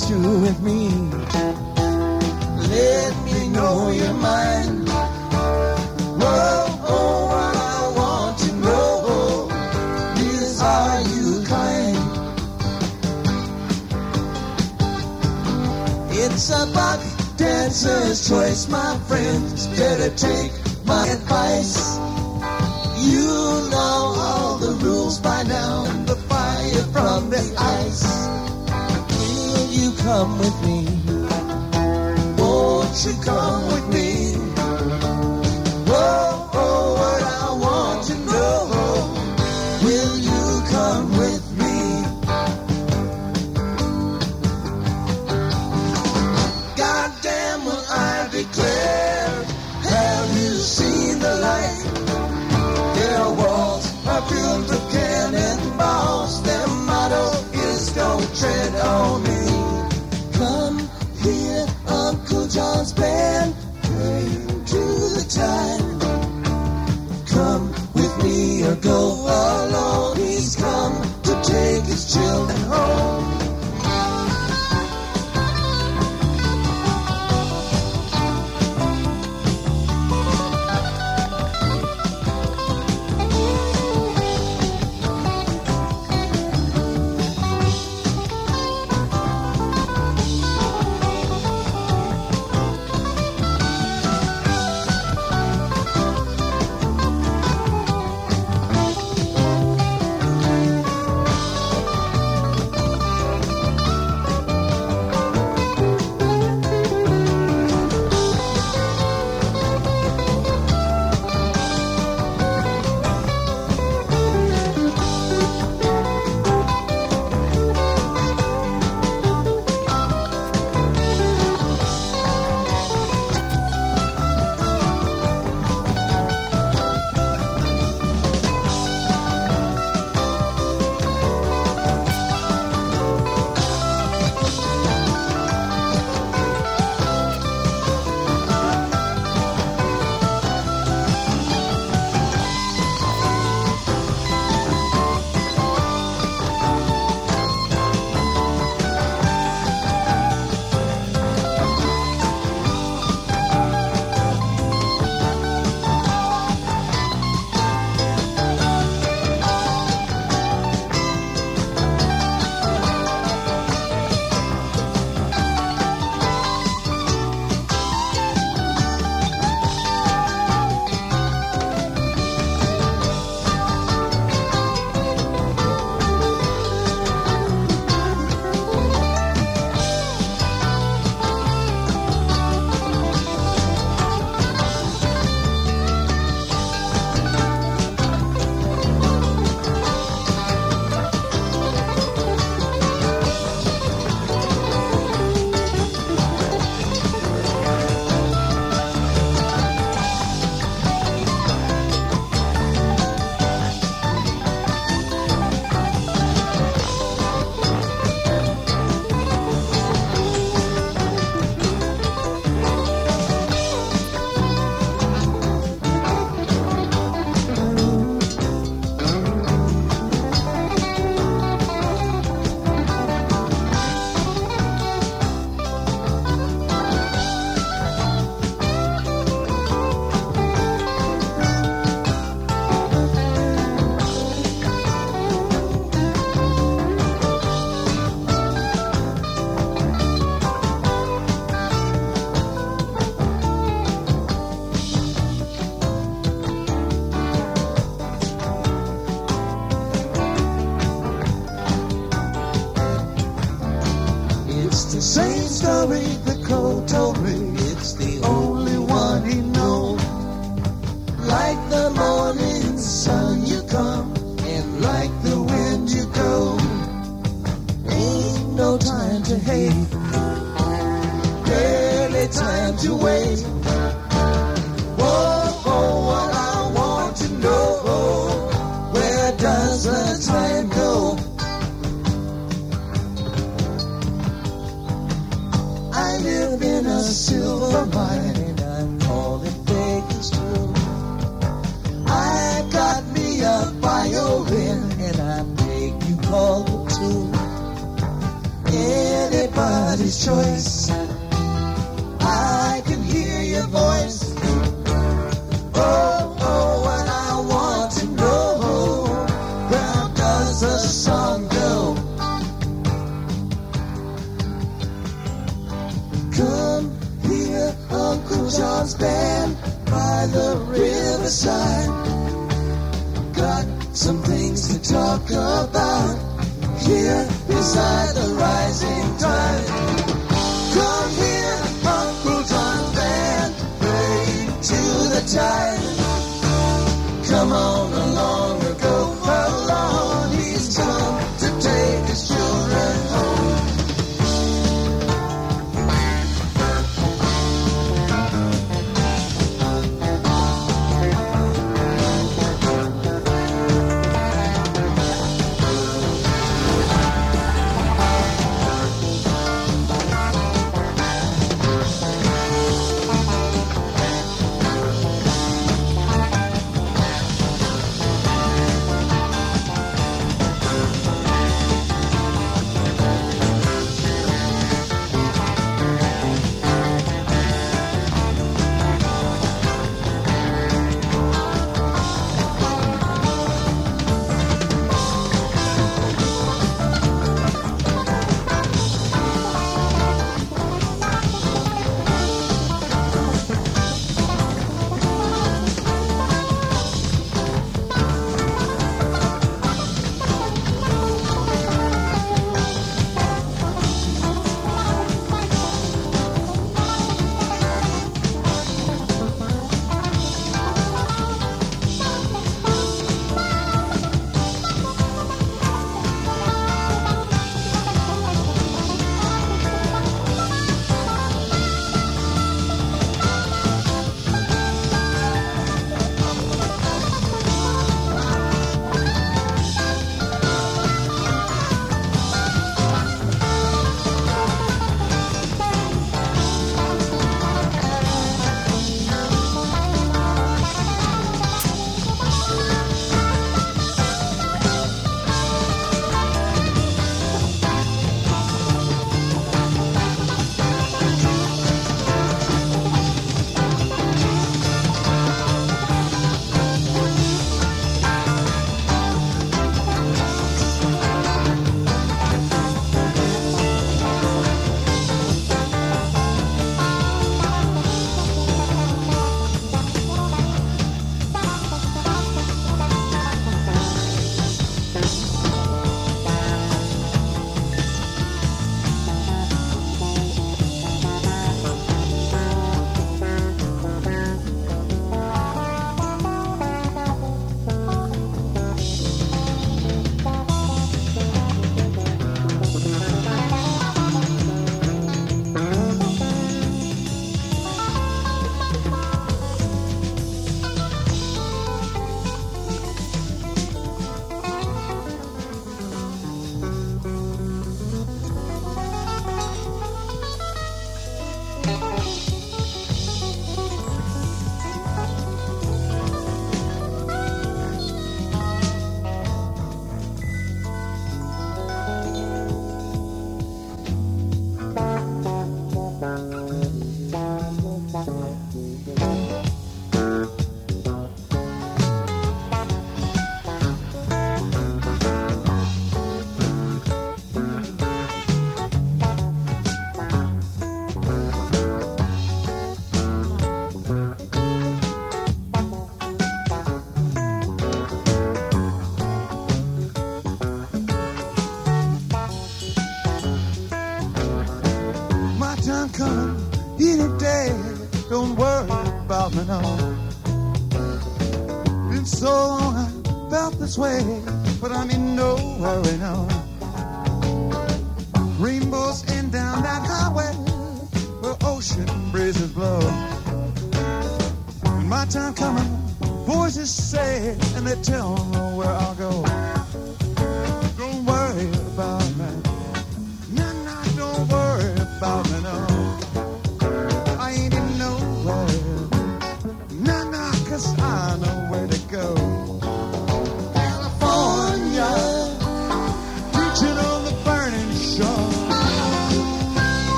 Think this with me.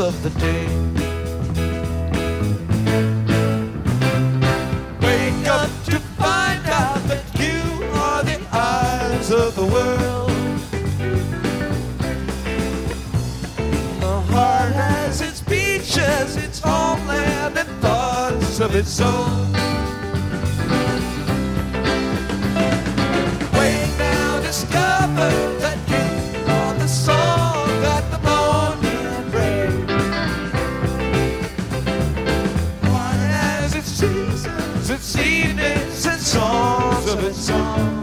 of the day. Wake up to find out that you are the eyes of the world. The heart has its beaches, its homeland, and thoughts of its own. discovered song.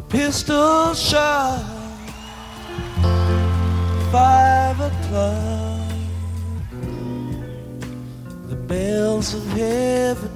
A pistol shot. Five o'clock, the bells of heaven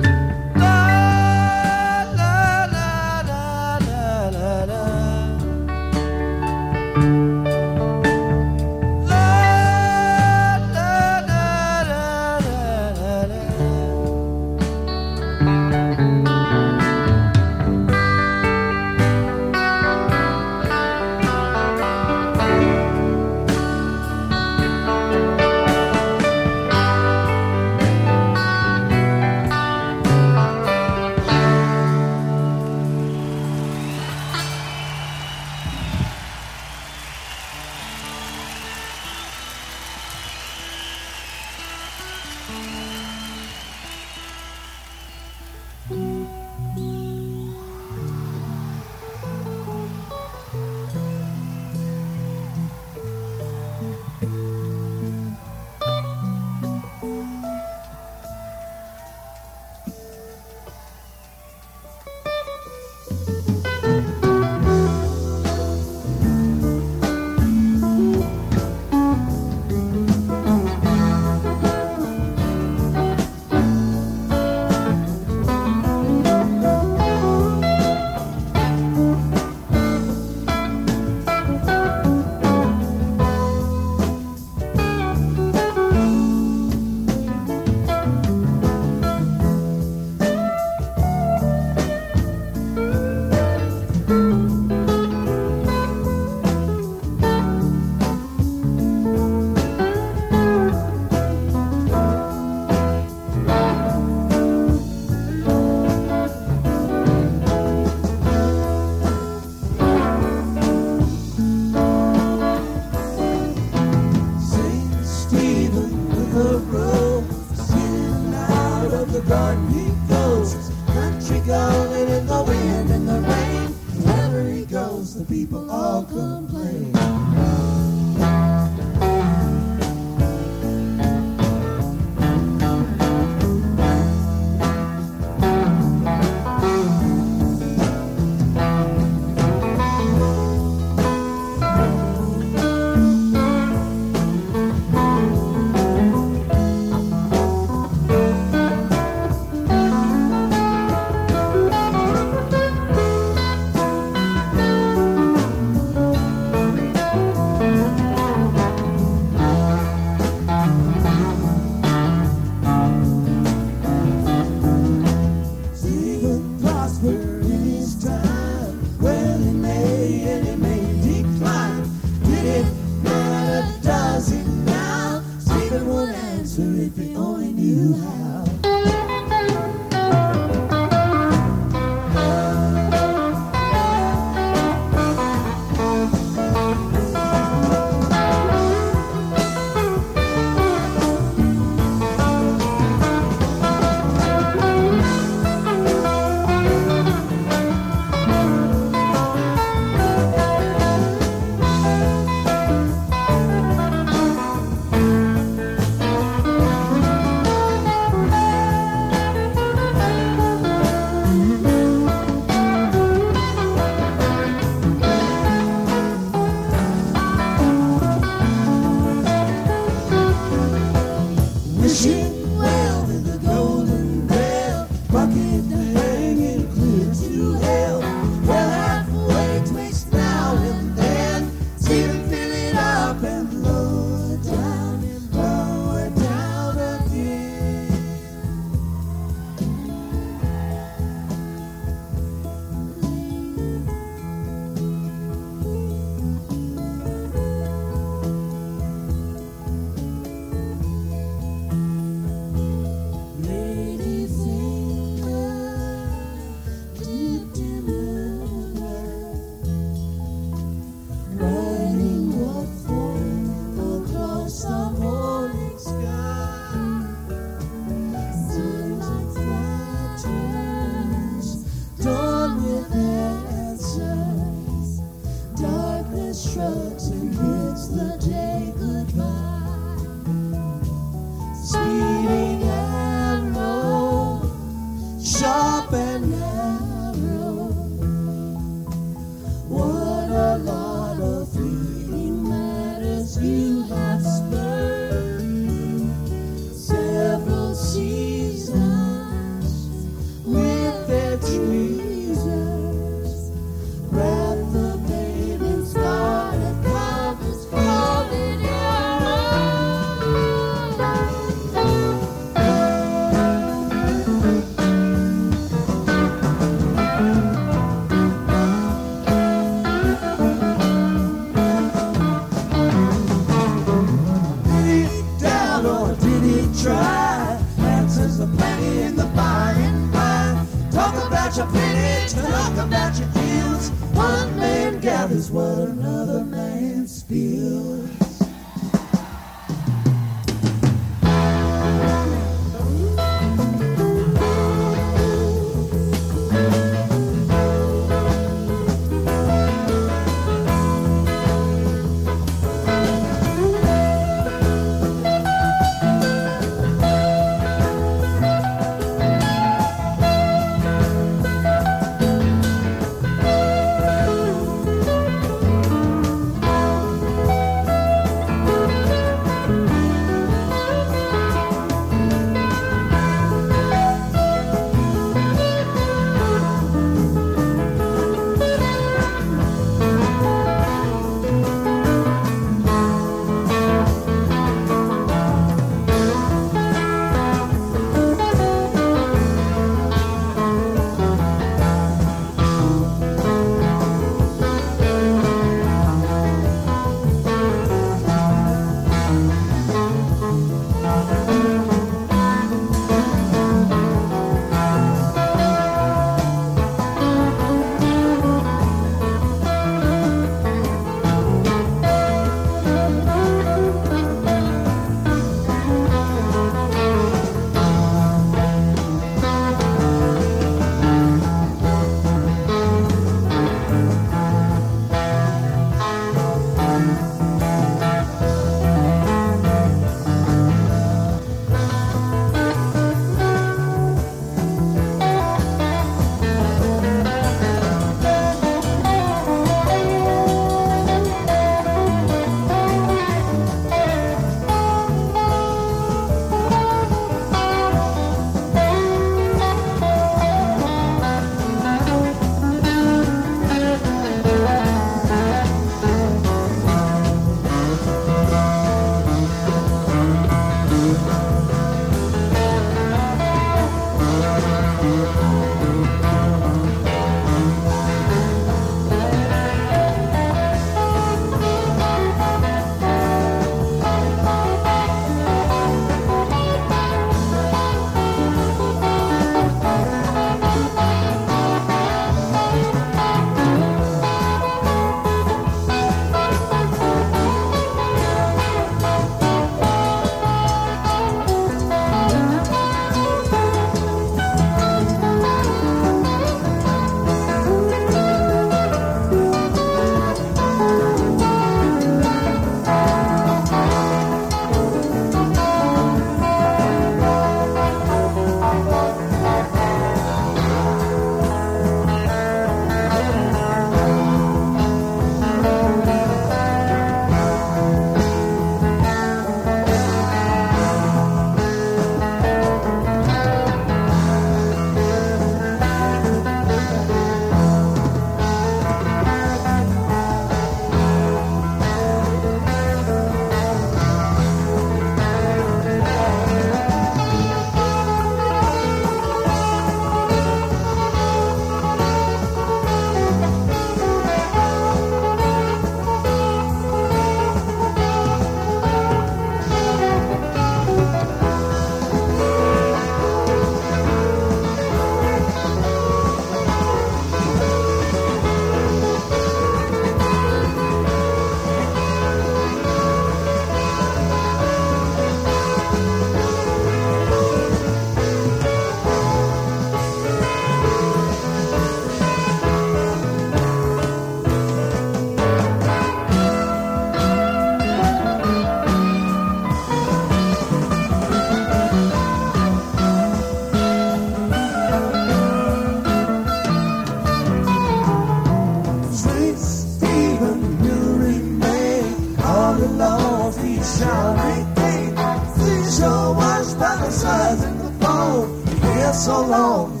so long,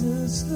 Just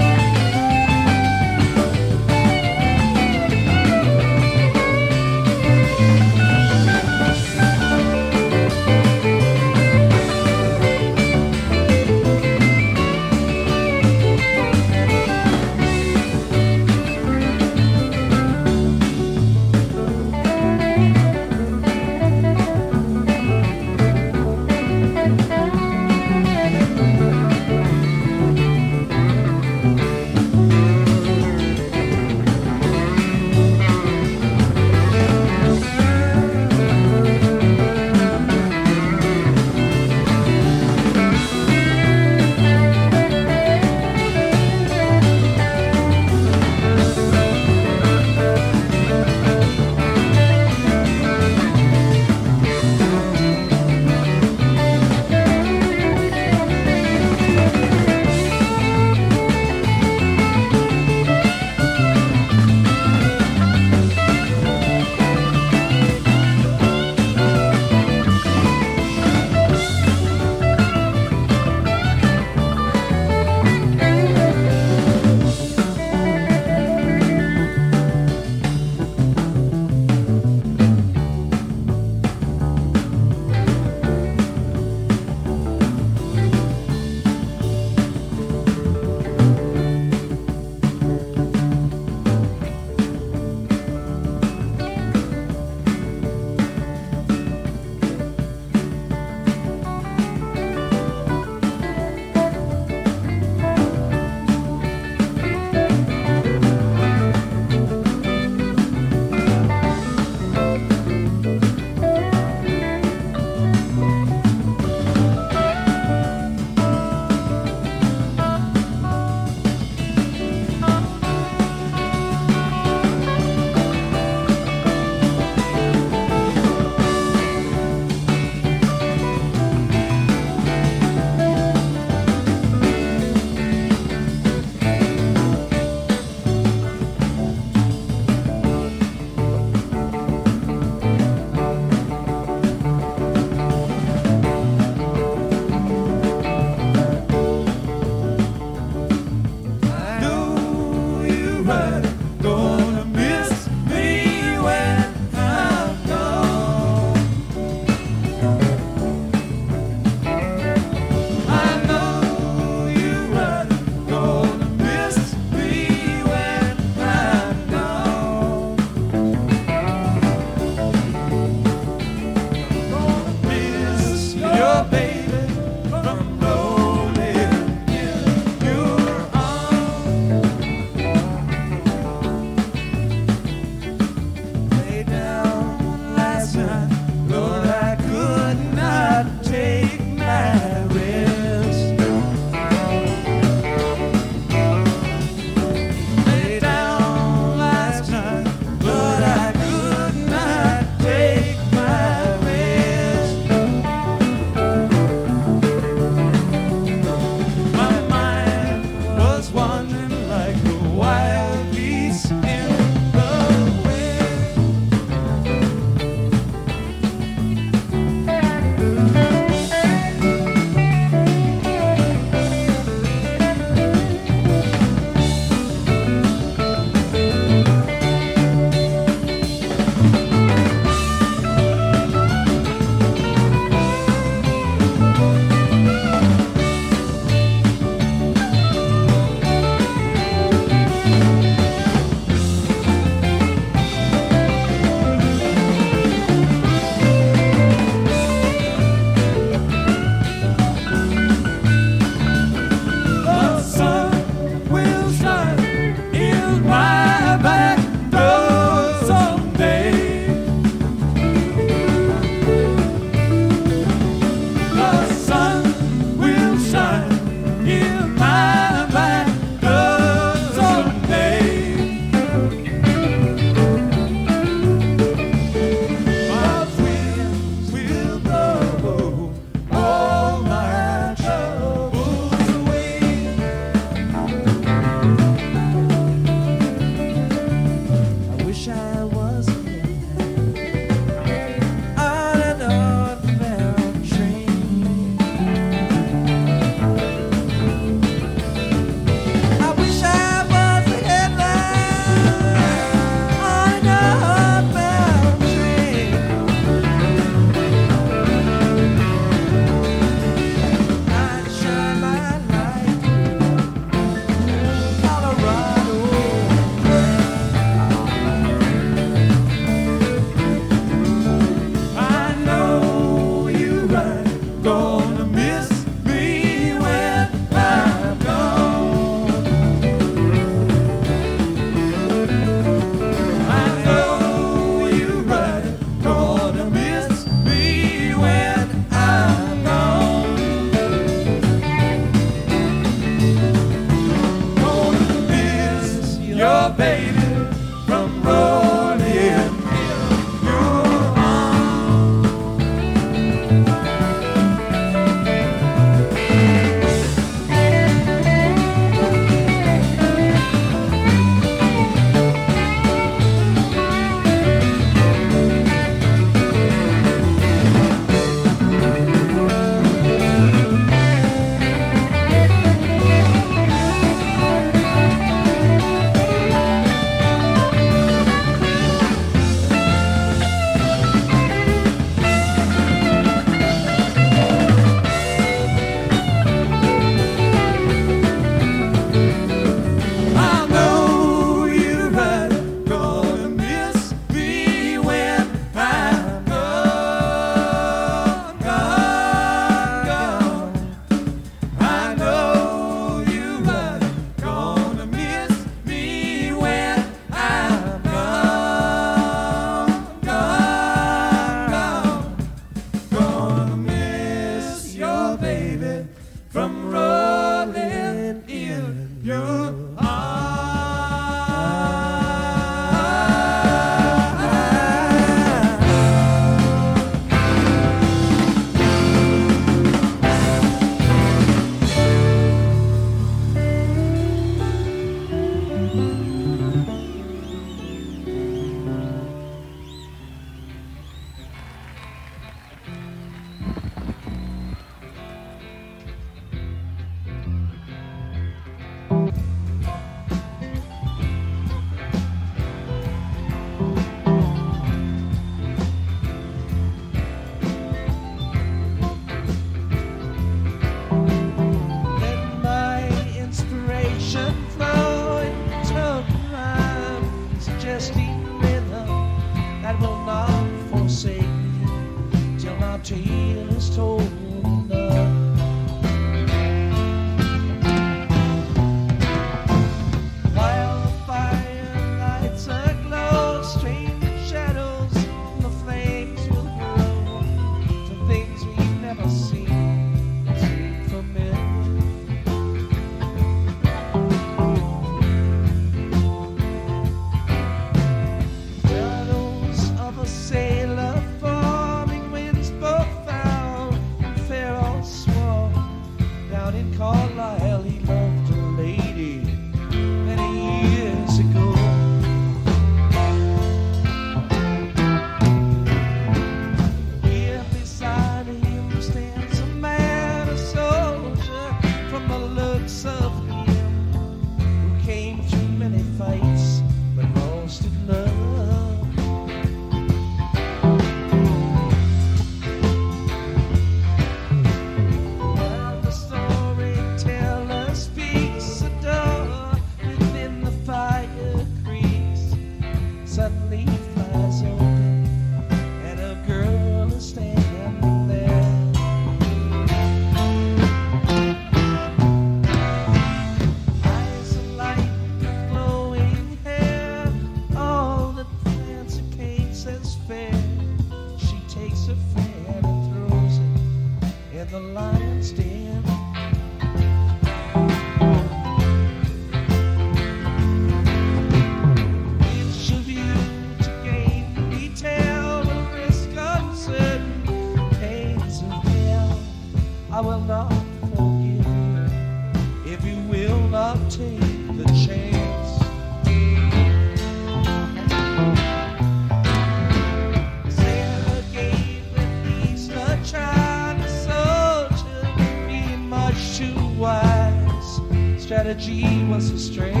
Strategy was his strength